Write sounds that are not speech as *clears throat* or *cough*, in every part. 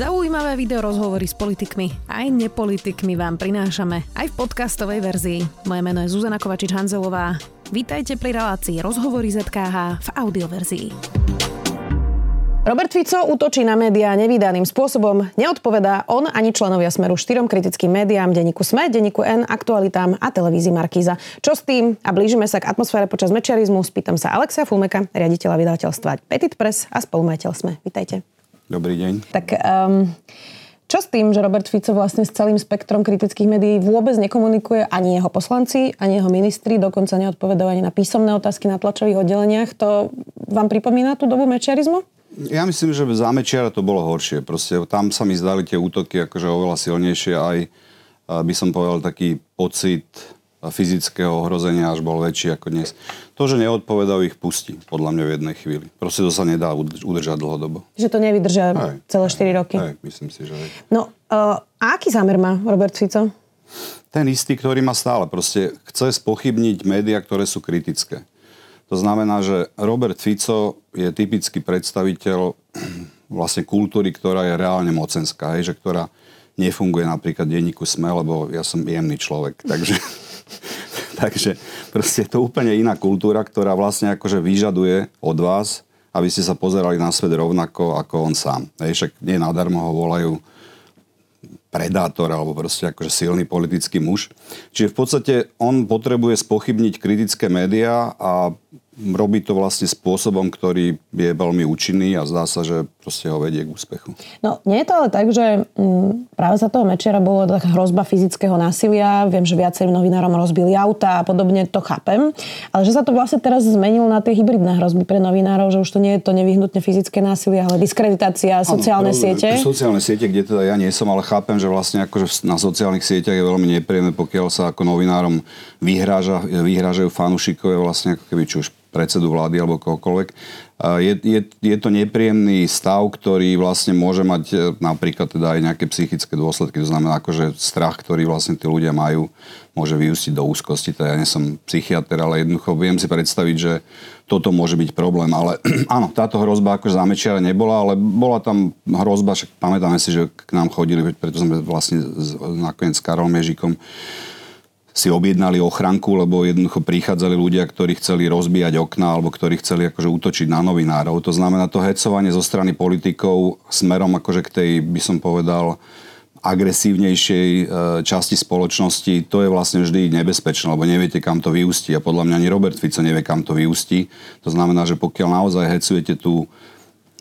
Zaujímavé video rozhovory s politikmi aj nepolitikmi vám prinášame aj v podcastovej verzii. Moje meno je Zuzana Kovačič-Hanzelová. Vítajte pri relácii Rozhovory ZKH v audioverzii. Robert Fico útočí na médiá nevydaným spôsobom. Neodpovedá on ani členovia Smeru štyrom kritickým médiám, denníku SME, denníku N, aktualitám a televízii Markíza. Čo s tým? A blížime sa k atmosfére počas mečiarizmu. Spýtam sa Alexia Fulmeka, riaditeľa vydavateľstva Petit Press a spolumajiteľ SME. Vítajte. Dobrý deň. Tak um, čo s tým, že Robert Fico vlastne s celým spektrom kritických médií vôbec nekomunikuje ani jeho poslanci, ani jeho ministri, dokonca neodpovedajú ani na písomné otázky na tlačových oddeleniach. To vám pripomína tú dobu mečiarizmu? Ja myslím, že za Mečiara to bolo horšie. Proste tam sa mi zdali tie útoky akože oveľa silnejšie. Aj by som povedal taký pocit fyzického ohrozenia až bol väčší ako dnes. To, že neodpovedajú, ich pustí, podľa mňa v jednej chvíli. Proste to sa nedá udržať dlhodobo. Že to nevydržia aj, celé 4 roky? Aj, myslím si, že aj. No, uh, a aký zámer má Robert Fico? Ten istý, ktorý má stále. Proste chce spochybniť médiá, ktoré sú kritické. To znamená, že Robert Fico je typický predstaviteľ *clears throat* vlastne kultúry, ktorá je reálne mocenská, hej, že ktorá nefunguje napríklad denníku SME, lebo ja som jemný človek, takže, *laughs* takže proste je to úplne iná kultúra, ktorá vlastne akože vyžaduje od vás, aby ste sa pozerali na svet rovnako ako on sám. Hej, však nie nadarmo ho volajú predátor alebo proste akože silný politický muž. Čiže v podstate on potrebuje spochybniť kritické médiá a robí to vlastne spôsobom, ktorý je veľmi účinný a zdá sa, že proste ho vedie k úspechu. No, nie je to ale tak, že m, mm, práve za toho Mečera bolo taká hrozba fyzického násilia. Viem, že viacerým novinárom rozbili auta a podobne, to chápem. Ale že sa to vlastne teraz zmenilo na tie hybridné hrozby pre novinárov, že už to nie je to nevyhnutne fyzické násilie, ale diskreditácia, sociálne ano, siete. Sociálne siete, kde teda ja nie som, ale chápem, že vlastne akože na sociálnych sieťach je veľmi nepríjemné, pokiaľ sa ako novinárom vyhráža, vyhrážajú fanúšikové vlastne ako keby či už predsedu vlády alebo kohokoľvek. Je, je, je to nepríjemný stav, ktorý vlastne môže mať e, napríklad teda aj nejaké psychické dôsledky. To znamená, akože strach, ktorý vlastne tí ľudia majú, môže vyústiť do úzkosti. Teda ja nie som psychiatr, ale jednoducho viem si predstaviť, že toto môže byť problém. Ale *clears throat* áno, táto hrozba akože zamečiara nebola, ale bola tam hrozba, však pamätáme si, že k nám chodili, preto sme vlastne nakoniec s Karolom Ježikom si objednali ochranku, lebo jednoducho prichádzali ľudia, ktorí chceli rozbíjať okna alebo ktorí chceli akože útočiť na novinárov. To znamená to hecovanie zo strany politikov smerom akože k tej, by som povedal, agresívnejšej e, časti spoločnosti, to je vlastne vždy nebezpečné, lebo neviete, kam to vyústi. A podľa mňa ani Robert Fico nevie, kam to vyústi. To znamená, že pokiaľ naozaj hecujete tú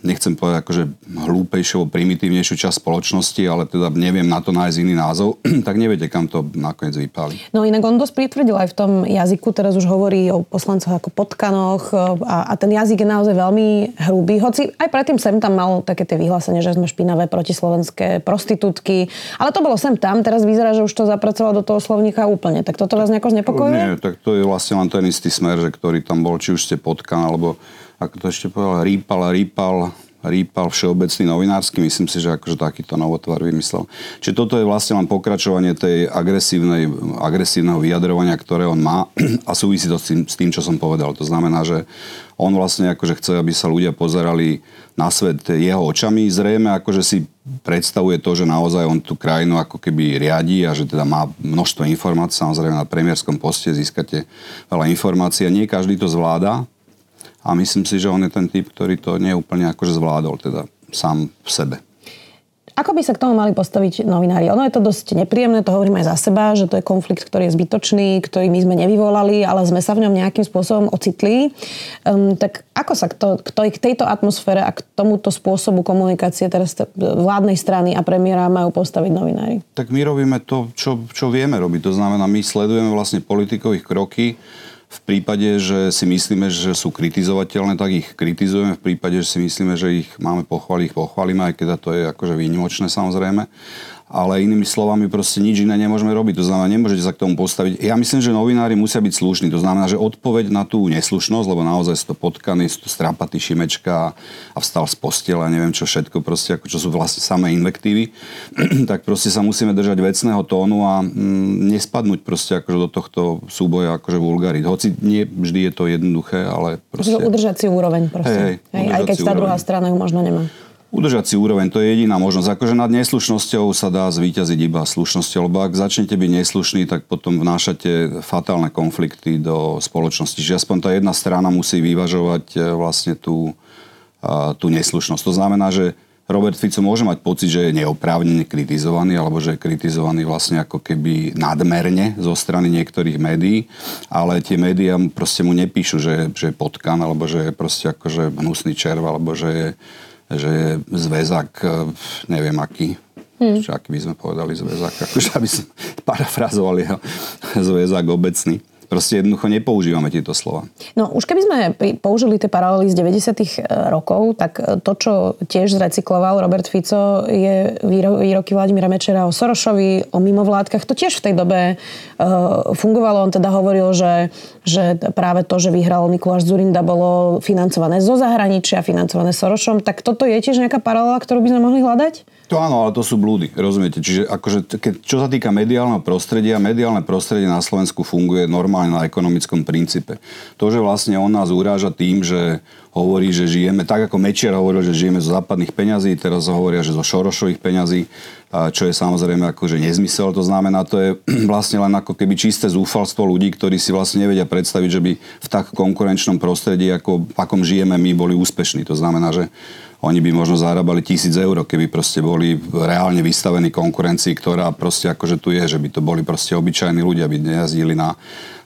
nechcem povedať akože hlúpejšiu, primitívnejšiu časť spoločnosti, ale teda neviem na to nájsť iný názov, *clears throat* tak neviete, kam to nakoniec vypáli. No inak on dosť pritvrdil aj v tom jazyku, teraz už hovorí o poslancoch ako potkanoch a, a ten jazyk je naozaj veľmi hrubý, hoci aj predtým sem tam mal také tie vyhlásenie, že sme špinavé protislovenské prostitútky, ale to bolo sem tam, teraz vyzerá, že už to zapracoval do toho slovníka úplne. Tak toto vás nejako znepokojuje? Nie, tak to je vlastne len ten istý smer, že ktorý tam bol, či už ste potkan, alebo ako to ešte povedal, rýpal rýpal, rýpal všeobecný novinársky, myslím si, že akože takýto novotvar vymyslel. Čiže toto je vlastne len pokračovanie tej agresívnej, agresívneho vyjadrovania, ktoré on má *clears throat* a súvisí to s tým, s tým, čo som povedal. To znamená, že on vlastne akože chce, aby sa ľudia pozerali na svet jeho očami. Zrejme akože si predstavuje to, že naozaj on tú krajinu ako keby riadí a že teda má množstvo informácií. Samozrejme na premiérskom poste získate veľa informácií a nie každý to zvláda a myslím si, že on je ten typ, ktorý to neúplne akože zvládol teda sám v sebe. Ako by sa k tomu mali postaviť novinári? Ono je to dosť nepríjemné, to hovorím aj za seba, že to je konflikt, ktorý je zbytočný, ktorý my sme nevyvolali, ale sme sa v ňom nejakým spôsobom ocitli. Um, tak ako sa k, to, k, to, k tejto atmosfére a k tomuto spôsobu komunikácie teraz vládnej strany a premiéra majú postaviť novinári? Tak my robíme to, čo, čo vieme robiť. To znamená, my sledujeme vlastne politikových kroky, v prípade, že si myslíme, že sú kritizovateľné, tak ich kritizujeme. V prípade, že si myslíme, že ich máme pochváliť, ich pochválime, aj keď to je akože výnimočné samozrejme ale inými slovami proste nič iné nemôžeme robiť. To znamená, nemôžete sa k tomu postaviť. Ja myslím, že novinári musia byť slušní. To znamená, že odpoveď na tú neslušnosť, lebo naozaj sú to potkaní, sú to strapatý šimečka a vstal z postela, neviem čo všetko, proste, ako čo sú vlastne samé invektívy, *clears throat* tak proste sa musíme držať vecného tónu a mm, nespadnúť proste akože do tohto súboja akože vulgarit. Hoci nie vždy je to jednoduché, ale proste... Udržať si úroveň proste. Hej, hej, hej, aj keď tá druhá strana ju možno nemá. Udržať si úroveň, to je jediná možnosť. Akože nad neslušnosťou sa dá zvíťaziť iba slušnosťou, lebo ak začnete byť neslušný, tak potom vnášate fatálne konflikty do spoločnosti. Čiže aspoň tá jedna strana musí vyvažovať e, vlastne tú, tú neslušnosť. To znamená, že Robert Fico môže mať pocit, že je neoprávnene kritizovaný, alebo že je kritizovaný vlastne ako keby nadmerne zo strany niektorých médií, ale tie médiá proste mu nepíšu, že, že je potkan, alebo že je proste akože hnusný červ, alebo že je, že zväzak, e, neviem aký, Hmm. Aký by sme povedali zväzak, akože aby sme *laughs* parafrazovali jeho zväzak obecný. Proste jednoducho nepoužívame tieto slova. No už keby sme použili tie paralely z 90. E, rokov, tak e, to, čo tiež zrecykloval Robert Fico, je výroky Vladimíra Mečera o Sorošovi, o mimovládkach. To tiež v tej dobe uh, fungovalo. On teda hovoril, že, že práve to, že vyhral Mikuláš Zurinda, bolo financované zo zahraničia, financované Sorošom. Tak toto je tiež nejaká paralela, ktorú by sme mohli hľadať? To áno, ale to sú blúdy, rozumiete? Čiže akože, keď, čo sa týka mediálneho prostredia, mediálne prostredie na Slovensku funguje normálne na ekonomickom princípe. To, že vlastne on nás uráža tým, že hovorí, že žijeme, tak ako Mečiar hovoril, že žijeme zo západných peňazí, teraz hovoria, že zo Šorošových peňazí, čo je samozrejme akože nezmysel. To znamená, to je *clears throat* vlastne len ako keby čisté zúfalstvo ľudí, ktorí si vlastne nevedia predstaviť, že by v tak konkurenčnom prostredí, ako akom žijeme my, boli úspešní. To znamená, že oni by možno zarábali tisíc eur, keby proste boli reálne vystavení konkurencii, ktorá proste akože tu je, že by to boli proste obyčajní ľudia, by nejazdili na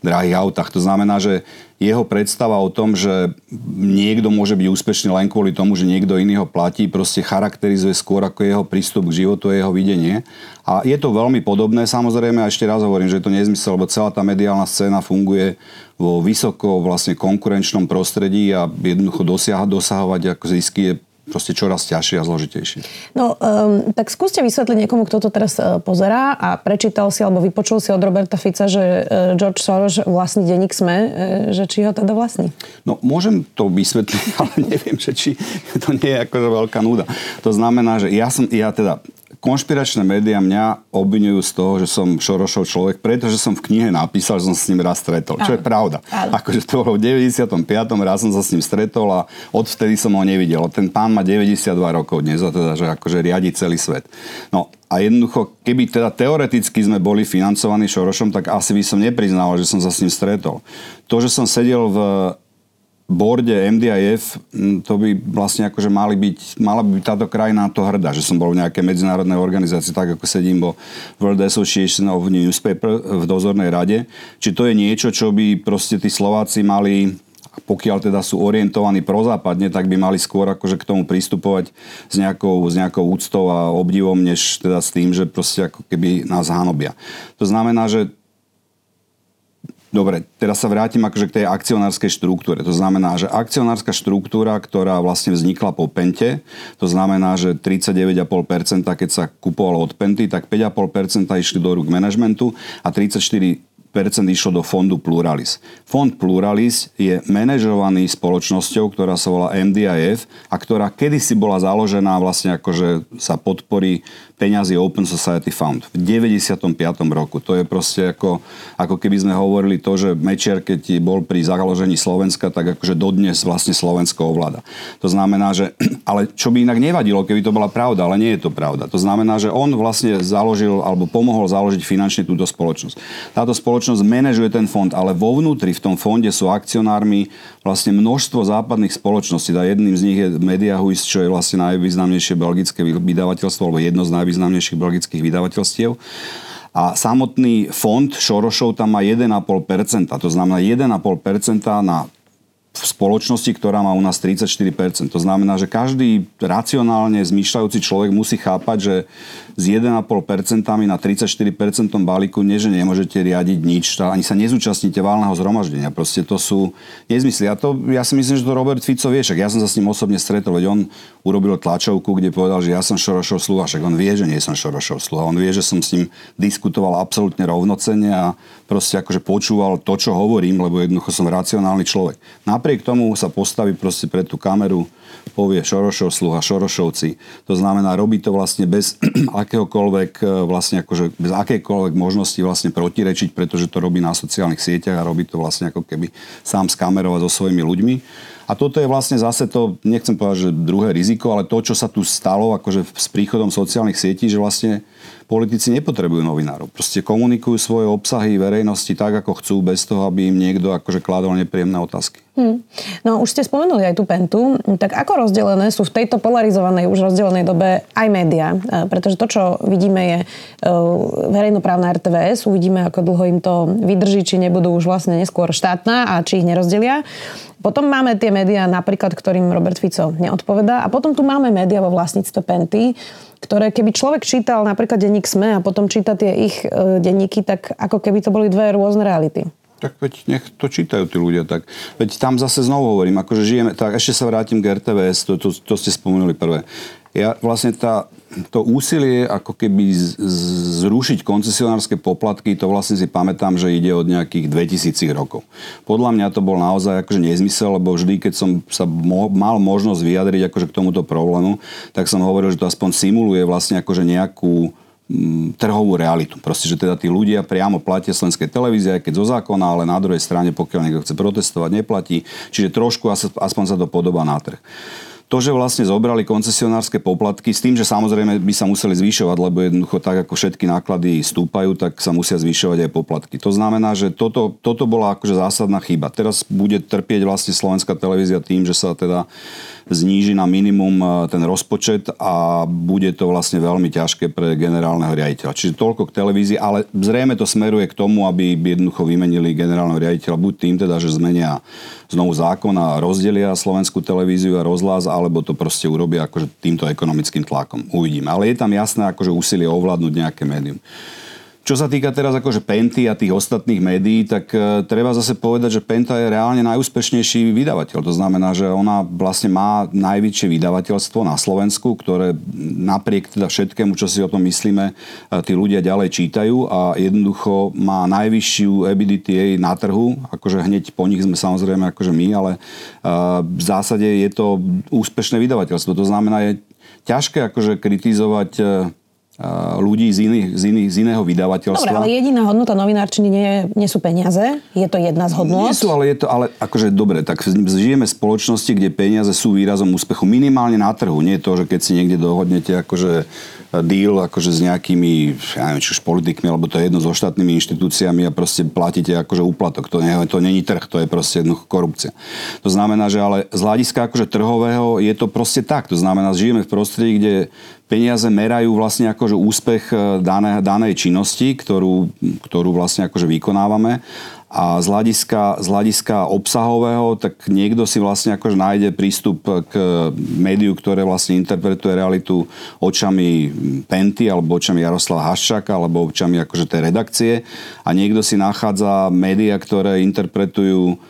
drahých autách. To znamená, že jeho predstava o tom, že niekto môže byť úspešný len kvôli tomu, že niekto iný ho platí, proste charakterizuje skôr ako jeho prístup k životu a jeho videnie. A je to veľmi podobné, samozrejme, a ešte raz hovorím, že je to nezmysel, lebo celá tá mediálna scéna funguje vo vysoko vlastne konkurenčnom prostredí a jednoducho dosiahať, dosahovať ako zisky je proste čoraz ťažšie a zložitejšie. No, um, tak skúste vysvetliť niekomu, kto to teraz uh, pozerá a prečítal si alebo vypočul si od Roberta Fica, že uh, George Soros vlastní denník SME, uh, že či ho teda vlastní? No, môžem to vysvetliť, *laughs* ale neviem, že či to nie je akože veľká núda. To znamená, že ja som, ja teda konšpiračné médiá mňa obvinujú z toho, že som Šorošov človek, pretože som v knihe napísal, že som s ním raz stretol. Čo je pravda. Akože to bolo v 95. raz som sa s ním stretol a odvtedy som ho nevidel. Ten pán má 92 rokov dnes a teda, že akože riadi celý svet. No a jednoducho, keby teda teoreticky sme boli financovaní Šorošom, tak asi by som nepriznal, že som sa s ním stretol. To, že som sedel v borde MDIF, to by vlastne akože mali byť, mala by táto krajina na to hrdá, že som bol v nejakej medzinárodnej organizácii, tak ako sedím vo World Association of Newspaper v dozornej rade. Či to je niečo, čo by proste tí Slováci mali pokiaľ teda sú orientovaní prozápadne, tak by mali skôr akože k tomu pristupovať s nejakou, s nejakou úctou a obdivom, než teda s tým, že proste ako keby nás hanobia. To znamená, že Dobre, teraz sa vrátim akože k tej akcionárskej štruktúre. To znamená, že akcionárska štruktúra, ktorá vlastne vznikla po Pente, to znamená, že 39,5%, keď sa kupovalo od Penty, tak 5,5% išli do rúk manažmentu a 34 išlo do fondu Pluralis. Fond Pluralis je manažovaný spoločnosťou, ktorá sa volá MDIF a ktorá kedysi bola založená vlastne akože sa podporí peňazí Open Society Fund v 95. roku. To je proste ako, ako keby sme hovorili to, že Mečiar, keď bol pri založení Slovenska, tak akože dodnes vlastne Slovensko ovláda. To znamená, že, *clears throat* ale čo by inak nevadilo, keby to bola pravda, ale nie je to pravda. To znamená, že on vlastne založil alebo pomohol založiť finančne túto spoločnosť. Táto spoločnosť manažuje ten fond, ale vo vnútri v tom fonde sú akcionármi vlastne množstvo západných spoločností. A jedným z nich je Mediahuis, čo je vlastne najvýznamnejšie belgické vydavateľstvo, alebo jedno z najvýznamnejších belgických vydavateľstiev. A samotný fond Šorošov tam má 1,5%. To znamená 1,5% na v spoločnosti, ktorá má u nás 34%. To znamená, že každý racionálne zmýšľajúci človek musí chápať, že s 1,5% na 34% balíku nie, že nemôžete riadiť nič, ani sa nezúčastníte válneho zhromaždenia. Proste to sú nezmysly. A to, ja si myslím, že to Robert Fico vie, však ja som sa s ním osobne stretol, veď on urobil tlačovku, kde povedal, že ja som Šorošov sluha, však on vie, že nie som Šorošov sluha. On vie, že som s ním diskutoval absolútne rovnocenne a proste akože počúval to, čo hovorím, lebo jednoducho som racionálny človek. Napriek tomu sa postaví proste pred tú kameru, povie Šorošov sluha, Šorošovci. To znamená, robí to vlastne bez *clears throat* akéhokoľvek, e, vlastne akože bez akékoľvek možnosti vlastne protirečiť, pretože to robí na sociálnych sieťach a robí to vlastne ako keby sám s kamerou a so svojimi ľuďmi. A toto je vlastne zase to, nechcem povedať, že druhé riziko, ale to, čo sa tu stalo akože s príchodom sociálnych sietí, že vlastne politici nepotrebujú novinárov. Proste komunikujú svoje obsahy verejnosti tak, ako chcú, bez toho, aby im niekto akože kládol nepríjemné otázky. Hmm. No už ste spomenuli aj tú pentu. Tak ako rozdelené sú v tejto polarizovanej, už rozdelenej dobe aj médiá? E, pretože to, čo vidíme, je e, verejnoprávna RTVS. Uvidíme, ako dlho im to vydrží, či nebudú už vlastne neskôr štátna a či ich nerozdelia. Potom máme tie médiá, napríklad, ktorým Robert Fico neodpovedá. A potom tu máme médiá vo vlastníctve Penty, ktoré keby človek čítal napríklad denník SME a potom číta tie ich e, denníky, tak ako keby to boli dve rôzne reality tak veď nech to čítajú tí ľudia. Tak. Veď tam zase znovu hovorím, akože žijeme, tak ešte sa vrátim k RTVS, to, to, to ste spomenuli prvé. Ja vlastne tá, to úsilie ako keby zrušiť koncesionárske poplatky, to vlastne si pamätám, že ide od nejakých 2000 rokov. Podľa mňa to bol naozaj akože nezmysel, lebo vždy, keď som sa mo, mal možnosť vyjadriť akože k tomuto problému, tak som hovoril, že to aspoň simuluje vlastne akože nejakú trhovú realitu. Proste, že teda tí ľudia priamo platia slovenskej televízie, aj keď zo zákona, ale na druhej strane, pokiaľ niekto chce protestovať, neplatí. Čiže trošku aspoň sa to podobá na trh to, že vlastne zobrali koncesionárske poplatky s tým, že samozrejme by sa museli zvyšovať, lebo jednoducho tak, ako všetky náklady stúpajú, tak sa musia zvyšovať aj poplatky. To znamená, že toto, toto bola akože zásadná chyba. Teraz bude trpieť vlastne slovenská televízia tým, že sa teda zníži na minimum e, ten rozpočet a bude to vlastne veľmi ťažké pre generálneho riaditeľa. Čiže toľko k televízii, ale zrejme to smeruje k tomu, aby jednoducho vymenili generálneho riaditeľa buď tým teda, že zmenia znovu zákon a rozdelia slovenskú televíziu a rozhlas, alebo to proste urobia akože týmto ekonomickým tlakom. Uvidíme. Ale je tam jasné akože úsilie ovládnuť nejaké médium. Čo sa týka teraz akože Penty a tých ostatných médií, tak e, treba zase povedať, že Penta je reálne najúspešnejší vydavateľ. To znamená, že ona vlastne má najväčšie vydavateľstvo na Slovensku, ktoré napriek teda všetkému, čo si o tom myslíme, e, tí ľudia ďalej čítajú a jednoducho má najvyššiu EBITDA na trhu. Akože hneď po nich sme samozrejme akože my, ale e, v zásade je to úspešné vydavateľstvo. To znamená, je ťažké akože kritizovať ľudí z, iných, z, iných, z iného vydavateľstva. Dobre, ale jediná hodnota novinárčiny nie, nie sú peniaze? Je to jedna z hodnot? Nie sú, ale je to, ale akože dobre, tak žijeme v spoločnosti, kde peniaze sú výrazom úspechu. Minimálne na trhu. Nie je to, že keď si niekde dohodnete akože deal akože s nejakými, ja neviem, či už politikmi, alebo to je jedno so štátnymi inštitúciami a proste platíte akože úplatok. To, nie, to není trh, to je proste jednoducho korupcia. To znamená, že ale z hľadiska akože trhového je to proste tak. To znamená, že žijeme v prostredí, kde peniaze merajú vlastne akože úspech e, dané, danej činnosti, ktorú, ktorú vlastne akože vykonávame a z hľadiska, z hľadiska obsahového, tak niekto si vlastne akože nájde prístup k médiu, ktoré vlastne interpretuje realitu očami Penty alebo očami Jaroslava Haščaka alebo očami akože tej redakcie. A niekto si nachádza médiá, ktoré interpretujú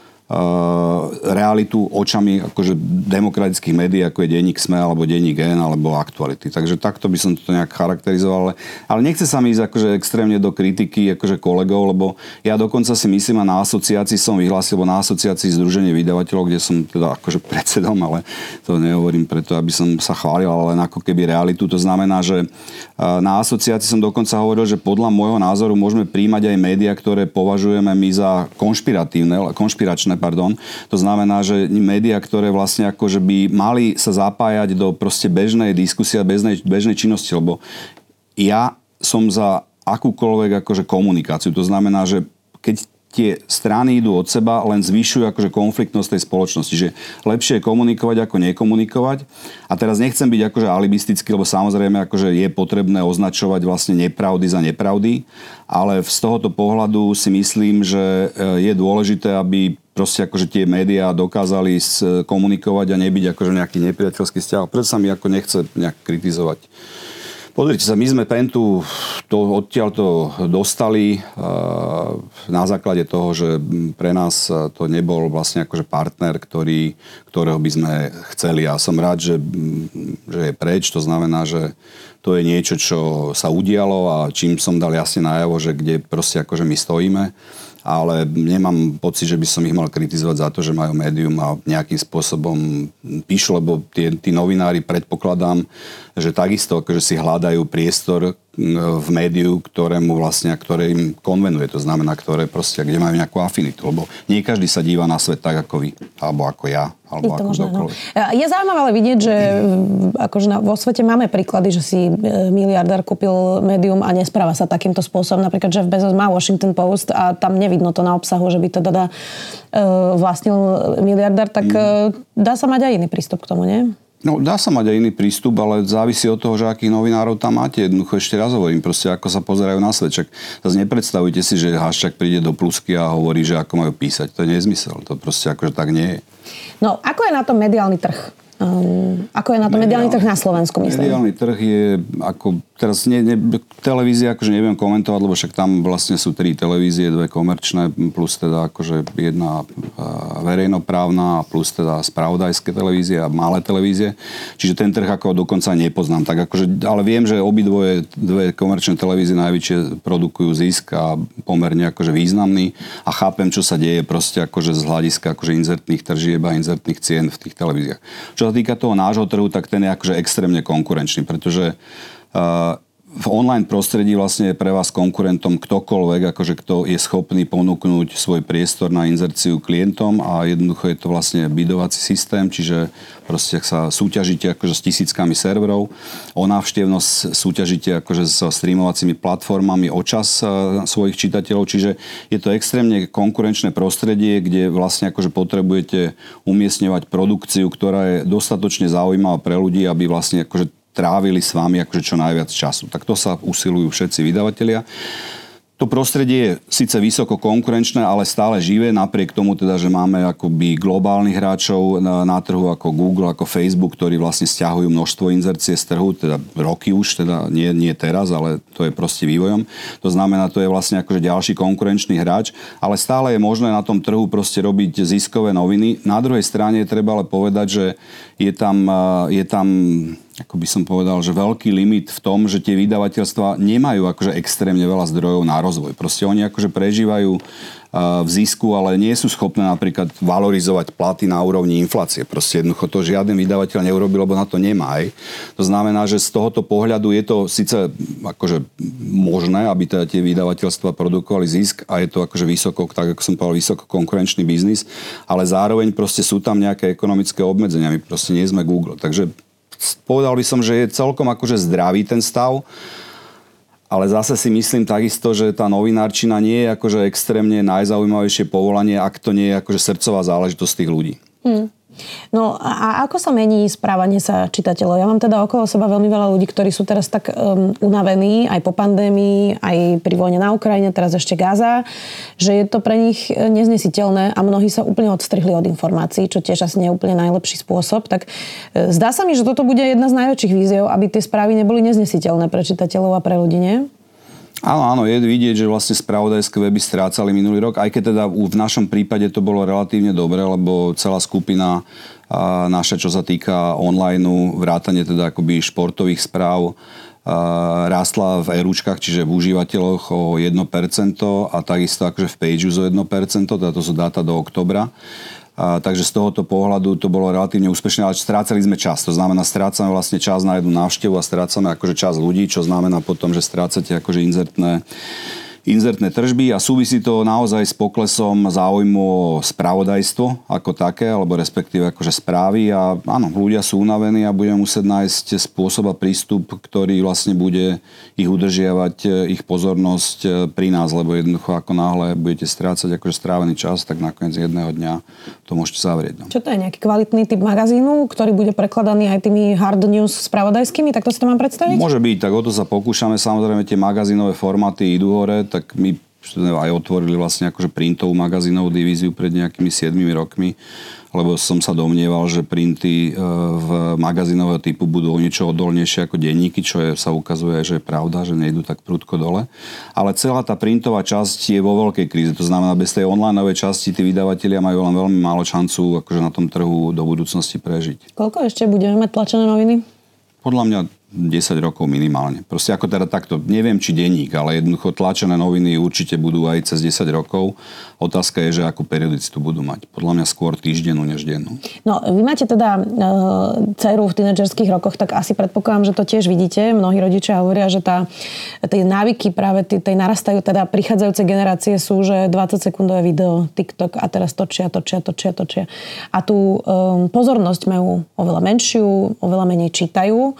realitu očami akože demokratických médií, ako je denník SME, alebo denník N, alebo aktuality. Takže takto by som to nejak charakterizoval. Ale, ale nechce sa mi ísť akože extrémne do kritiky akože kolegov, lebo ja dokonca si myslím a na asociácii som vyhlásil, lebo na asociácii Združenie vydavateľov, kde som teda akože predsedom, ale to nehovorím preto, aby som sa chválil, ale len ako keby realitu. To znamená, že eh, na asociácii som dokonca hovoril, že podľa môjho názoru môžeme príjmať aj médiá, ktoré považujeme my za konšpiratívne, konšpiračné pardon. To znamená, že médiá, ktoré vlastne akože by mali sa zapájať do proste bežnej diskusie a bežnej, bežnej činnosti, lebo ja som za akúkoľvek akože komunikáciu. To znamená, že keď tie strany idú od seba, len zvyšujú akože konfliktnosť tej spoločnosti. Že lepšie je komunikovať ako nekomunikovať. A teraz nechcem byť akože alibistický, lebo samozrejme akože je potrebné označovať vlastne nepravdy za nepravdy, ale z tohoto pohľadu si myslím, že e, je dôležité, aby proste akože tie médiá dokázali komunikovať a nebyť akože nejaký nepriateľský vzťah. Preto sa mi ako nechce nejak kritizovať Pozrite sa, my sme Pentu to, odtiaľ to dostali na základe toho, že pre nás to nebol vlastne akože partner, ktorý, ktorého by sme chceli. A som rád, že, že je preč. To znamená, že to je niečo, čo sa udialo a čím som dal jasne najavo, že kde proste akože my stojíme ale nemám pocit, že by som ich mal kritizovať za to, že majú médium a nejakým spôsobom píšu, lebo tie, tí novinári predpokladám, že takisto akože si hľadajú priestor, v médiu, ktorému vlastne, ktoré im konvenuje, to znamená, ktoré proste, kde majú nejakú afinitu, lebo nie každý sa díva na svet tak ako vy, alebo ako ja, alebo ako no. Je zaujímavé vidieť, že akože na, vo svete máme príklady, že si e, miliardár kúpil médium a nespráva sa takýmto spôsobom. Napríklad, že v Bezos má Washington Post a tam nevidno to na obsahu, že by to teda uh, vlastnil miliardár, tak uh, dá sa mať aj iný prístup k tomu, nie? No, dá sa mať aj iný prístup, ale závisí od toho, že akých novinárov tam máte. Jednoducho ešte raz hovorím, proste ako sa pozerajú na svet. Čak zase nepredstavujte si, že Haščák príde do plusky a hovorí, že ako majú písať. To je nezmysel. To proste akože tak nie je. No, ako je na to mediálny trh? Um, ako je na to mediálny, mediálny trh na Slovensku, myslím? Mediálny trh je ako teraz nie, ne, televízia akože neviem komentovať, lebo však tam vlastne sú tri televízie, dve komerčné, plus teda akože jedna verejnoprávna a plus teda spravodajské televízie a malé televízie. Čiže ten trh ako dokonca nepoznám. Tak akože, ale viem, že obidvoje dve komerčné televízie najväčšie produkujú zisk a pomerne akože významný a chápem, čo sa deje proste akože z hľadiska akože inzertných tržieb a inzertných cien v tých televíziách. Čo sa týka toho nášho trhu, tak ten je akože extrémne konkurenčný, pretože v online prostredí vlastne je pre vás konkurentom ktokoľvek, akože kto je schopný ponúknuť svoj priestor na inzerciu klientom a jednoducho je to vlastne bidovací systém, čiže proste sa súťažíte akože s tisíckami serverov, o návštevnosť súťažíte akože s streamovacími platformami, o čas svojich čitateľov, čiže je to extrémne konkurenčné prostredie, kde vlastne akože potrebujete umiestňovať produkciu, ktorá je dostatočne zaujímavá pre ľudí, aby vlastne akože trávili s vami akože čo najviac času. Tak to sa usilujú všetci vydavatelia. To prostredie je síce vysoko konkurenčné, ale stále živé, napriek tomu teda, že máme akoby globálnych hráčov na, na trhu ako Google, ako Facebook, ktorí vlastne stiahujú množstvo inzercie z trhu, teda roky už, teda nie, nie teraz, ale to je proste vývojom. To znamená, to je vlastne akože ďalší konkurenčný hráč, ale stále je možné na tom trhu proste robiť ziskové noviny. Na druhej strane treba ale povedať, že je tam, je tam ako by som povedal, že veľký limit v tom, že tie vydavateľstva nemajú akože extrémne veľa zdrojov na rozvoj. Proste oni akože prežívajú v zisku, ale nie sú schopné napríklad valorizovať platy na úrovni inflácie. Proste jednoducho to žiaden vydavateľ neurobil, lebo na to nemá. Aj. To znamená, že z tohoto pohľadu je to síce akože možné, aby teda tie vydavateľstva produkovali zisk a je to akože vysoko, tak ako som povedal, vysoko konkurenčný biznis, ale zároveň proste sú tam nejaké ekonomické obmedzenia. My proste nie sme Google. Takže povedal by som, že je celkom akože zdravý ten stav, ale zase si myslím takisto, že tá novinárčina nie je akože extrémne najzaujímavejšie povolanie, ak to nie je akože srdcová záležitosť tých ľudí. Hmm. No a ako sa mení správanie sa čitateľov? Ja mám teda okolo seba veľmi veľa ľudí, ktorí sú teraz tak um, unavení aj po pandémii, aj pri vojne na Ukrajine, teraz ešte Gaza, že je to pre nich e, neznesiteľné a mnohí sa úplne odstrihli od informácií, čo tiež asi nie je úplne najlepší spôsob. Tak e, zdá sa mi, že toto bude jedna z najväčších víziev, aby tie správy neboli neznesiteľné pre čitateľov a pre ľudí, nie? Áno, áno, je vidieť, že vlastne spravodajské weby strácali minulý rok, aj keď teda v našom prípade to bolo relatívne dobre, lebo celá skupina naša, čo sa týka online, vrátane teda akoby športových správ, rástla v eručkách, čiže v užívateľoch o 1% a takisto akože v Pageu o 1%, teda to sú dáta do oktobra. A, takže z tohoto pohľadu to bolo relatívne úspešné, ale strácali sme čas. To znamená, strácame vlastne čas na jednu návštevu a strácame akože čas ľudí, čo znamená potom, že strácate akože inzertné inzertné tržby a súvisí to naozaj s poklesom záujmu o spravodajstvo ako také, alebo respektíve akože správy a áno, ľudia sú unavení a budeme musieť nájsť spôsob a prístup, ktorý vlastne bude ich udržiavať, ich pozornosť pri nás, lebo jednoducho ako náhle budete strácať akože strávený čas, tak nakoniec jedného dňa to môžete zavrieť. No. Čo to je nejaký kvalitný typ magazínu, ktorý bude prekladaný aj tými hard news spravodajskými, tak to si to mám predstaviť? Môže byť, tak o to sa pokúšame. Samozrejme tie magazínové formáty idú hore, tak my aj otvorili vlastne akože printovú magazínovú divíziu pred nejakými 7 rokmi, lebo som sa domnieval, že printy e, v magazínového typu budú o niečo odolnejšie ako denníky, čo je, sa ukazuje, že je pravda, že nejdu tak prudko dole. Ale celá tá printová časť je vo veľkej kríze. To znamená, bez tej online časti tí vydavatelia majú len veľmi málo šancu akože na tom trhu do budúcnosti prežiť. Koľko ešte budeme mať tlačené noviny? Podľa mňa 10 rokov minimálne. Proste ako teda takto, neviem či denník, ale jednoducho tlačené noviny určite budú aj cez 10 rokov. Otázka je, že akú periodicitu budú mať. Podľa mňa skôr týždennú než dennú. No, vy máte teda e, dceru v tínedžerských rokoch, tak asi predpokladám, že to tiež vidíte. Mnohí rodičia hovoria, že tá, tie návyky práve tej, tej narastajú, teda prichádzajúce generácie sú, že 20 sekundové video, TikTok a teraz točia, točia, točia, točia. A tú e, pozornosť majú oveľa menšiu, oveľa menej čítajú.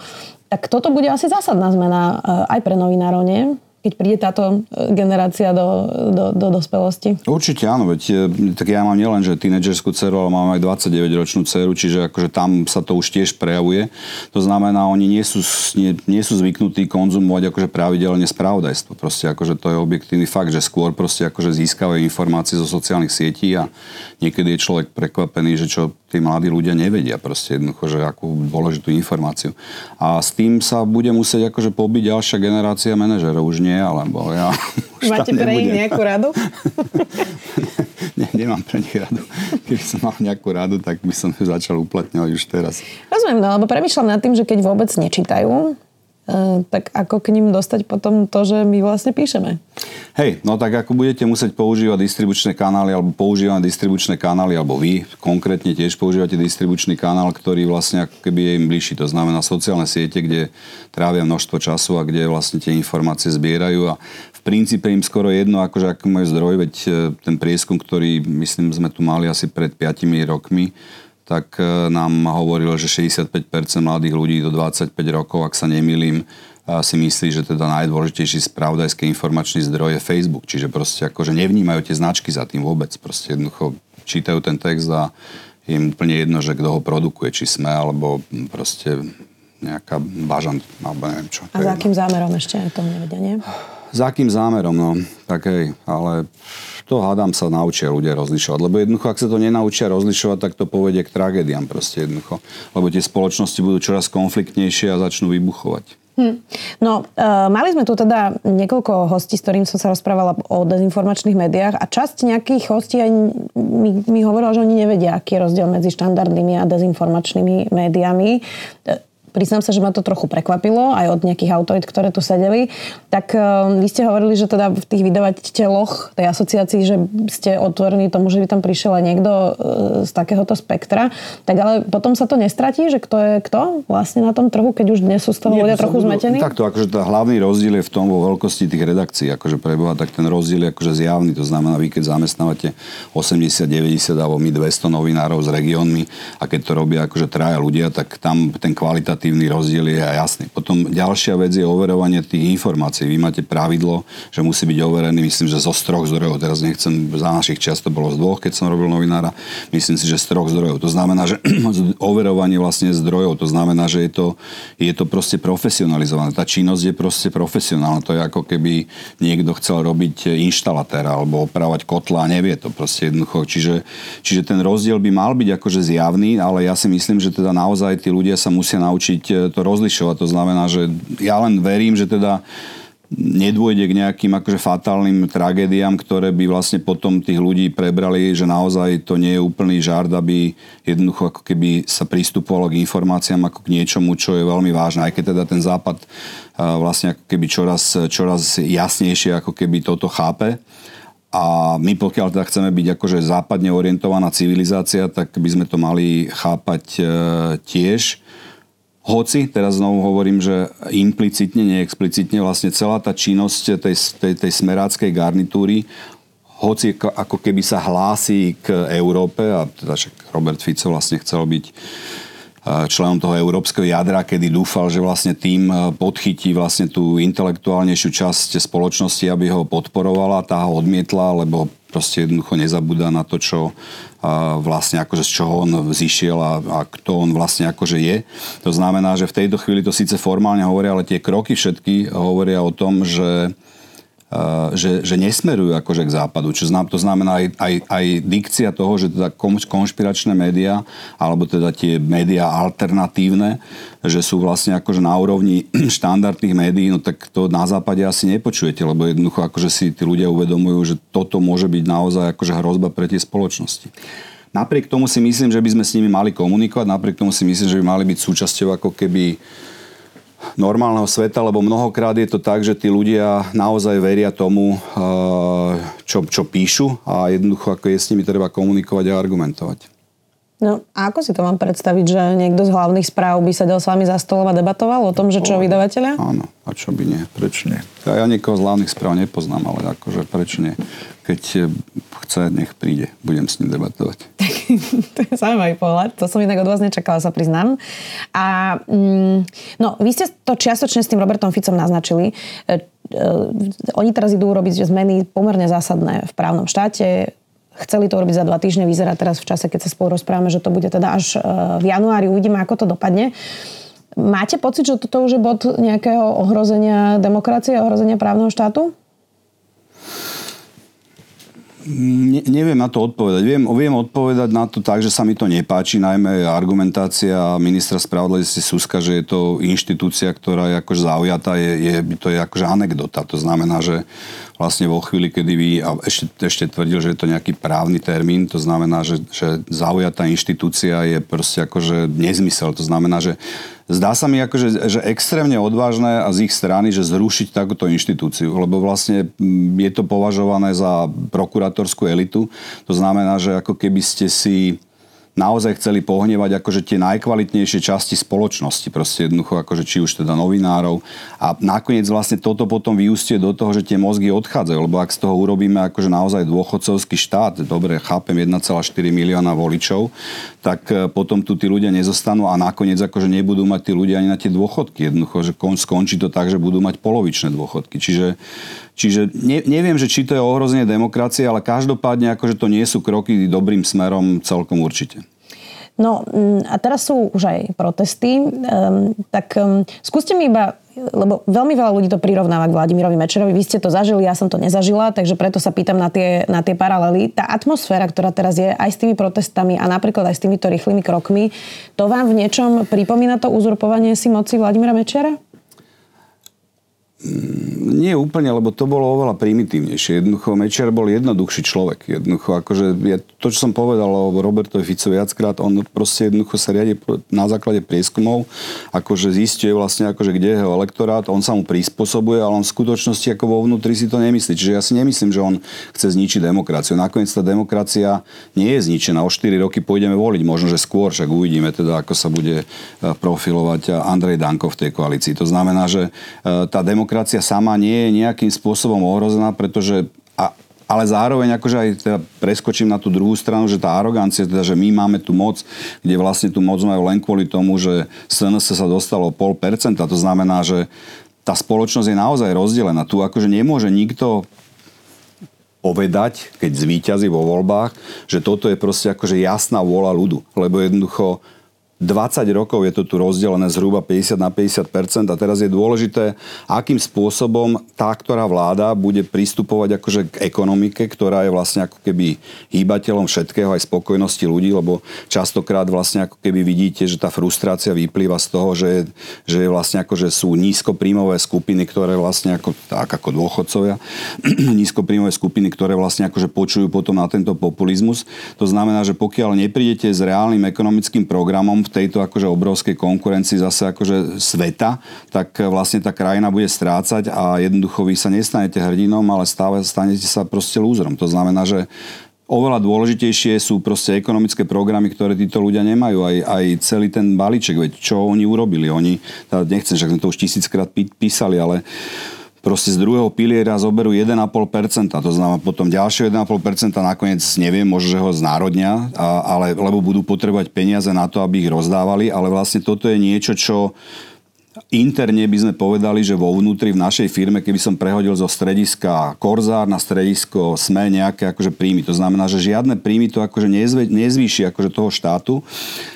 Tak toto bude asi zásadná zmena eh, aj pre novinárov, nie? keď príde táto e, generácia do, do, do dospelosti? Určite áno, veď e, tak ja mám nielen, že tínedžerskú dceru, ale mám aj 29-ročnú dceru, čiže akože tam sa to už tiež prejavuje. To znamená, oni nie sú, nie, nie sú zvyknutí konzumovať akože pravidelne spravodajstvo. Proste akože to je objektívny fakt, že skôr proste akože získavajú informácie zo sociálnych sietí a niekedy je človek prekvapený, že čo tí mladí ľudia nevedia proste jednoducho, že akú dôležitú informáciu. A s tým sa bude musieť akože pobiť ďalšia generácia manažerov. Už nie, alebo ja *laughs* Máte pre nich nejakú radu? *laughs* nie, nemám pre nich radu. Keby som mal nejakú radu, tak by som ju začal uplatňovať už teraz. Rozumiem, no lebo premyšľam nad tým, že keď vôbec nečítajú, tak ako k ním dostať potom to, že my vlastne píšeme? Hej, no tak ako budete musieť používať distribučné kanály alebo používať distribučné kanály, alebo vy konkrétne tiež používate distribučný kanál, ktorý vlastne ako keby je im bližší. To znamená sociálne siete, kde trávia množstvo času a kde vlastne tie informácie zbierajú a v princípe im skoro jedno, akože aký majú zdroj, veď e, ten prieskum, ktorý myslím sme tu mali asi pred 5 rokmi, tak e, nám hovorilo, že 65% mladých ľudí do 25 rokov, ak sa nemýlim, si myslí, že teda najdôležitejší spravodajský informačný zdroj je Facebook. Čiže proste akože nevnímajú tie značky za tým vôbec. Proste jednoducho čítajú ten text a je im úplne jedno, že kto ho produkuje, či sme, alebo proste nejaká bažant, alebo neviem čo. A za akým zámerom ešte to nevedia, nie? Za akým zámerom, no. Tak hej, ale to hádam sa naučia ľudia rozlišovať. Lebo jednoducho, ak sa to nenaučia rozlišovať, tak to povedie k tragédiám proste jednoducho. Lebo tie spoločnosti budú čoraz konfliktnejšie a začnú vybuchovať. Hm. No, e, mali sme tu teda niekoľko hostí, s ktorým som sa rozprávala o dezinformačných médiách a časť nejakých hostí aj mi, mi hovorila, že oni nevedia, aký je rozdiel medzi štandardnými a dezinformačnými médiami. E, priznám sa, že ma to trochu prekvapilo, aj od nejakých autorít, ktoré tu sedeli. Tak uh, vy ste hovorili, že teda v tých vydavateľoch tej asociácii, že ste otvorení tomu, že by tam prišiel aj niekto uh, z takéhoto spektra. Tak ale potom sa to nestratí, že kto je kto vlastne na tom trhu, keď už dnes sú z toho ľudia trochu zmetení? Takto, akože tá hlavný rozdiel je v tom vo veľkosti tých redakcií, akože preboha, tak ten rozdiel je akože zjavný. To znamená, vy keď zamestnávate 80, 90 alebo my 200 novinárov s regiónmi a keď to robia akože traja ľudia, tak tam ten kvalitatívny kvalitatívny rozdiel je jasný. Potom ďalšia vec je overovanie tých informácií. Vy máte pravidlo, že musí byť overený, myslím, že zo troch zdrojov. Teraz nechcem, za našich čas to bolo z dvoch, keď som robil novinára. Myslím si, že z troch zdrojov. To znamená, že *clears throat* overovanie vlastne zdrojov, to znamená, že je to, je to proste profesionalizované. Tá činnosť je proste profesionálna. To je ako keby niekto chcel robiť inštalatéra alebo opravovať kotla a nevie to proste jednoducho. Čiže, čiže ten rozdiel by mal byť akože zjavný, ale ja si myslím, že teda naozaj tí ľudia sa musia naučiť naučiť e, to rozlišovať. To znamená, že ja len verím, že teda nedôjde k nejakým akože fatálnym tragédiám, ktoré by vlastne potom tých ľudí prebrali, že naozaj to nie je úplný žart, aby jednoducho ako keby sa pristupovalo k informáciám ako k niečomu, čo je veľmi vážne. Aj keď teda ten západ e, vlastne ako keby čoraz, čoraz jasnejšie ako keby toto chápe. A my pokiaľ teda chceme byť akože západne orientovaná civilizácia, tak by sme to mali chápať e, tiež hoci, teraz znovu hovorím, že implicitne, neexplicitne vlastne celá tá činnosť tej, tej, tej smeráckej garnitúry hoci ako keby sa hlási k Európe, a teda však Robert Fico vlastne chcel byť členom toho európskeho jadra, kedy dúfal, že vlastne tým podchytí vlastne tú intelektuálnejšiu časť spoločnosti, aby ho podporovala, tá ho odmietla, lebo proste jednoducho nezabúda na to, čo vlastne akože z čoho on zišiel a, a kto on vlastne akože je. To znamená, že v tejto chvíli to síce formálne hovoria, ale tie kroky všetky hovoria o tom, že že, že nesmerujú akože k západu. Čo znam, to znamená aj, aj, aj dikcia toho, že teda konšpiračné médiá, alebo teda tie médiá alternatívne, že sú vlastne akože na úrovni *clears throat* štandardných médií, no tak to na západe asi nepočujete, lebo jednoducho akože si tí ľudia uvedomujú, že toto môže byť naozaj akože hrozba pre tie spoločnosti. Napriek tomu si myslím, že by sme s nimi mali komunikovať, napriek tomu si myslím, že by mali byť súčasťou ako keby normálneho sveta, lebo mnohokrát je to tak, že tí ľudia naozaj veria tomu, čo, čo píšu a jednoducho ako je s nimi treba komunikovať a argumentovať. No a ako si to mám predstaviť, že niekto z hlavných správ by sedel s vami za stolom a debatoval o tom, že čo vydavateľia? Áno, a čo by nie, prečo nie? Ja, ja niekoho z hlavných správ nepoznám, ale akože prečo nie? Keď e, chce, nech príde, budem s ním debatovať. *laughs* to je zaujímavý pohľad, to som inak od vás nečakala, sa priznám. A mm, no, vy ste to čiastočne s tým Robertom Ficom naznačili. E, e, oni teraz idú robiť zmeny pomerne zásadné v právnom štáte Chceli to urobiť za dva týždne, vyzerá teraz v čase, keď sa spolu rozprávame, že to bude teda až v januári, uvidíme, ako to dopadne. Máte pocit, že toto už je bod nejakého ohrozenia demokracie, ohrozenia právneho štátu? Ne, neviem na to odpovedať. Viem, viem odpovedať na to tak, že sa mi to nepáči, najmä argumentácia ministra spravodlivosti Suska, že je to inštitúcia, ktorá je akože zaujatá, je, je, to je akože anekdota. To znamená, že vlastne vo chvíli, kedy vy, a ešte, ešte tvrdil, že je to nejaký právny termín, to znamená, že, že zaujatá inštitúcia je proste akože nezmysel. To znamená, že zdá sa mi akože, že extrémne odvážne a z ich strany, že zrušiť takúto inštitúciu, lebo vlastne mm, je to považované za prokurátorskú elitu. To znamená, že ako keby ste si naozaj chceli pohnevať akože tie najkvalitnejšie časti spoločnosti, proste jednoducho akože či už teda novinárov a nakoniec vlastne toto potom vyústie do toho, že tie mozgy odchádzajú, lebo ak z toho urobíme akože naozaj dôchodcovský štát, dobre, chápem 1,4 milióna voličov, tak e, potom tu tí ľudia nezostanú a nakoniec akože nebudú mať tí ľudia ani na tie dôchodky. Jednoducho, že skončí to tak, že budú mať polovičné dôchodky. Čiže Čiže ne, neviem, že či to je ohrozenie demokracie, ale každopádne akože to nie sú kroky dobrým smerom celkom určite. No mm, a teraz sú už aj protesty, um, tak um, skúste mi iba, lebo veľmi veľa ľudí to prirovnáva k Vladimirovi Mečerovi, vy ste to zažili, ja som to nezažila, takže preto sa pýtam na tie, na tie paralely. Tá atmosféra, ktorá teraz je aj s tými protestami a napríklad aj s týmito rýchlymi krokmi, to vám v niečom pripomína to uzurpovanie si moci Vladimira Mečera? Nie úplne, lebo to bolo oveľa primitívnejšie. Jednoducho Mečiar bol jednoduchší človek. Jednoducho, akože ja, to, čo som povedal o Robertovi Ficovi viackrát, on proste jednoducho sa riadi na základe prieskumov, akože zistuje vlastne, akože kde je jeho elektorát, on sa mu prispôsobuje, ale on v skutočnosti ako vo vnútri si to nemyslí. Čiže ja si nemyslím, že on chce zničiť demokraciu. Nakoniec tá demokracia nie je zničená. O 4 roky pôjdeme voliť, možno, že skôr, však uvidíme teda, ako sa bude eh, profilovať Andrej Danko v tej koalícii. To znamená, že eh, tá demokracia demokracia sama nie je nejakým spôsobom ohrozená, pretože a, ale zároveň akože aj teda preskočím na tú druhú stranu, že tá arogancia, teda, že my máme tú moc, kde vlastne tú moc majú len kvôli tomu, že SNS sa dostalo pol percenta. To znamená, že tá spoločnosť je naozaj rozdelená. Tu akože nemôže nikto povedať, keď zvíťazí vo voľbách, že toto je proste akože jasná vôľa ľudu. Lebo jednoducho 20 rokov je to tu rozdelené zhruba 50 na 50% a teraz je dôležité, akým spôsobom tá, ktorá vláda bude pristupovať akože k ekonomike, ktorá je vlastne ako keby hýbateľom všetkého aj spokojnosti ľudí, lebo častokrát vlastne ako keby vidíte, že tá frustrácia vyplýva z toho, že, že je vlastne ako, že sú nízkopríjmové skupiny, ktoré vlastne ako, tak ako dôchodcovia, *clears throat* nízkopríjmové skupiny, ktoré vlastne akože počujú potom na tento populizmus. To znamená, že pokiaľ neprídete s reálnym ekonomickým programom v tejto akože obrovskej konkurencii zase akože sveta, tak vlastne tá krajina bude strácať a jednoducho vy sa nestanete hrdinom, ale stále stanete sa proste lúzrom. To znamená, že oveľa dôležitejšie sú proste ekonomické programy, ktoré títo ľudia nemajú. Aj, aj celý ten balíček, veď čo oni urobili. Oni, teda nechcem, že sme to už tisíckrát písali, ale proste z druhého piliera zoberú 1,5%, to znamená potom ďalšie 1,5%, nakoniec neviem, možno, že ho znárodnia, ale, lebo budú potrebovať peniaze na to, aby ich rozdávali, ale vlastne toto je niečo, čo interne by sme povedali, že vo vnútri v našej firme, keby som prehodil zo strediska Korzár na stredisko SME nejaké akože príjmy. To znamená, že žiadne príjmy to akože nezvýši akože toho štátu,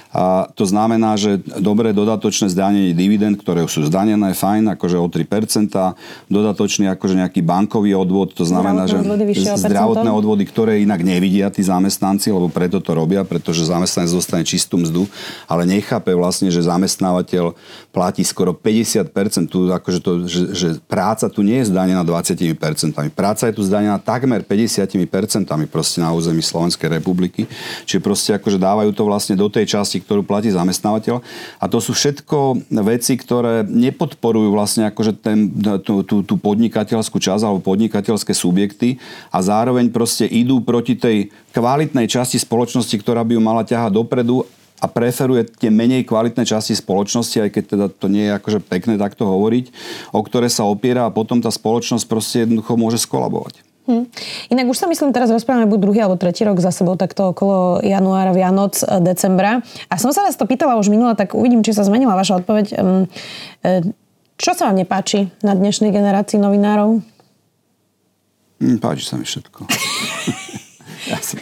a to znamená, že dobré dodatočné zdanenie dividend, ktoré sú zdanené, fajn, akože o 3%, dodatočný akože nejaký bankový odvod, to znamená, že zdravotné odvody, ktoré inak nevidia tí zamestnanci, lebo preto to robia, pretože zamestnanec dostane čistú mzdu, ale nechápe vlastne, že zamestnávateľ platí skoro 50%, tu, akože to, že, že práca tu nie je zdanená 20%, práca je tu zdanená takmer 50% proste na území Slovenskej republiky, čiže proste akože dávajú to vlastne do tej časti, spoločnosti, ktorú platí zamestnávateľ. A to sú všetko veci, ktoré nepodporujú vlastne akože ten, tú, tú, tú podnikateľskú časť alebo podnikateľské subjekty a zároveň proste idú proti tej kvalitnej časti spoločnosti, ktorá by ju mala ťahať dopredu a preferuje tie menej kvalitné časti spoločnosti, aj keď teda to nie je akože pekné takto hovoriť, o ktoré sa opiera a potom tá spoločnosť proste jednoducho môže skolabovať. Hmm. Inak už sa myslím, teraz rozprávame buď druhý alebo tretí rok za sebou, takto okolo januára, Vianoc, e, decembra. A som sa vás to pýtala už minula, tak uvidím, či sa zmenila vaša odpoveď. E, čo sa vám nepáči na dnešnej generácii novinárov? Hm, páči sa mi všetko. *laughs* Asi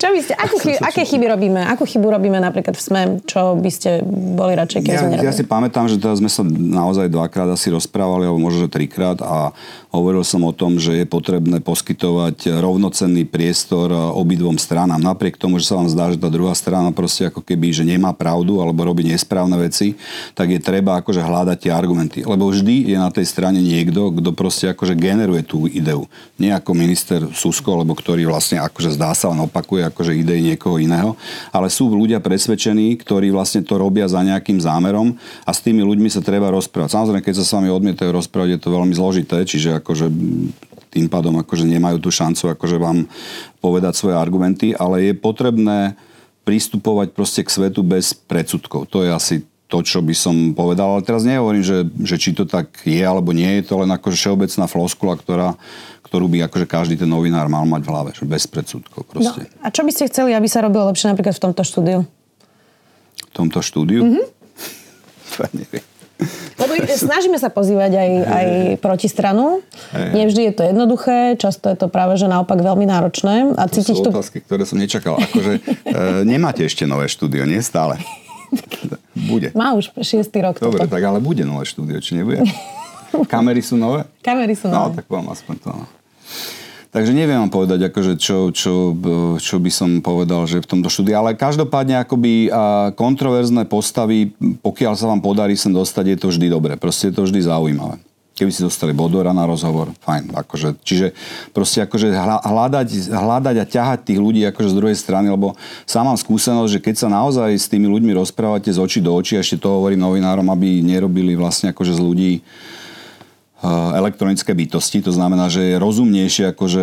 Čo by ste, akú chy, aké chyby robíme? Akú chybu robíme napríklad v SME? Čo by ste boli radšej, keď ja, sme Ja si pamätám, že teraz sme sa naozaj dvakrát asi rozprávali, alebo možno, že trikrát a hovoril som o tom, že je potrebné poskytovať rovnocenný priestor obidvom stranám. Napriek tomu, že sa vám zdá, že tá druhá strana proste ako keby, že nemá pravdu alebo robí nesprávne veci, tak je treba akože hľadať tie argumenty. Lebo vždy je na tej strane niekto, kto proste akože generuje tú ideu. Nie ako minister Susko, alebo ktorý vlastne akože zdá sa len opakuje akože idei niekoho iného, ale sú ľudia presvedčení, ktorí vlastne to robia za nejakým zámerom a s tými ľuďmi sa treba rozprávať. Samozrejme, keď sa s vami odmietajú rozprávať, je to veľmi zložité, čiže akože tým pádom akože nemajú tú šancu akože vám povedať svoje argumenty, ale je potrebné pristupovať proste k svetu bez predsudkov. To je asi to, čo by som povedal. Ale teraz nehovorím, že, že či to tak je alebo nie. Je to len akože všeobecná floskula, ktorá, ktorú by akože každý ten novinár mal mať v hlave. Že bez predsudkov proste. No, a čo by ste chceli, aby sa robilo lepšie napríklad v tomto štúdiu? V tomto štúdiu? Mm-hmm. *laughs* to neviem. Lebo snažíme sa pozývať aj, aj protistranu. Nevždy je to jednoduché, často je to práve že naopak veľmi náročné. A to sú otázky, ktoré som nečakal. Akože *laughs* e, nemáte ešte nové štúdio, nie stále. Bude. Má už šiestý rok. Dobre, toto. tak ale bude nové štúdio, či nebude? *laughs* Kamery sú nové? Kamery sú no, nové. No, tak vám aspoň to. No. Takže neviem vám povedať, akože čo, čo, čo by som povedal, že v tomto štúdiu. Ale každopádne akoby kontroverzné postavy, pokiaľ sa vám podarí sem dostať, je to vždy dobre. Proste je to vždy zaujímavé. Keby si dostali Bodora na rozhovor, fajn. Akože, čiže proste akože hľadať, hľadať a ťahať tých ľudí akože z druhej strany, lebo sám mám skúsenosť, že keď sa naozaj s tými ľuďmi rozprávate z očí do očí, ešte to hovorím novinárom, aby nerobili vlastne akože z ľudí elektronické bytosti. To znamená, že je rozumnejšie akože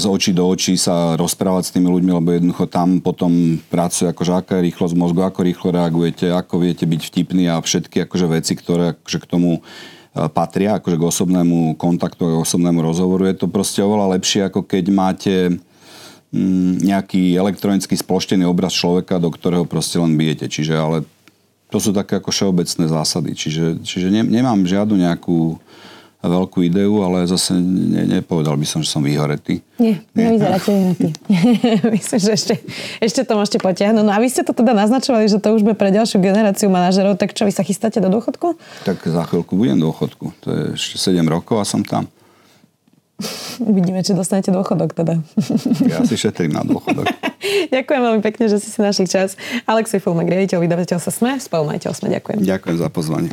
z očí do očí sa rozprávať s tými ľuďmi, lebo jednoducho tam potom pracuje akože aká je rýchlosť mozgu, ako rýchlo reagujete, ako viete byť vtipný a všetky akože veci, ktoré akože k tomu patria, akože k osobnému kontaktu a osobnému rozhovoru. Je to proste oveľa lepšie, ako keď máte mm, nejaký elektronický sploštený obraz človeka, do ktorého proste len bijete. Čiže ale to sú také ako všeobecné zásady. Čiže, čiže ne, nemám žiadnu nejakú veľkú ideu, ale zase ne, nepovedal by som, že som vyhoretý. Nie, nevyzeráte vyhoretý. *laughs* Myslím, že ešte, ešte to môžete potiahnuť. No a vy ste to teda naznačovali, že to už bude pre ďalšiu generáciu manažerov, tak čo, vy sa chystáte do dôchodku? Tak za chvíľku budem do dôchodku. To je ešte 7 rokov a som tam. *laughs* Uvidíme, či dostanete dôchodok teda. *laughs* Ja si šetrím na dôchodok. Ďakujem veľmi pekne, že si si našli čas. Alexej Fulmek, riaditeľ vydavateľstva SME, spolumajiteľ SME. Ďakujem. Ďakujem za pozvanie.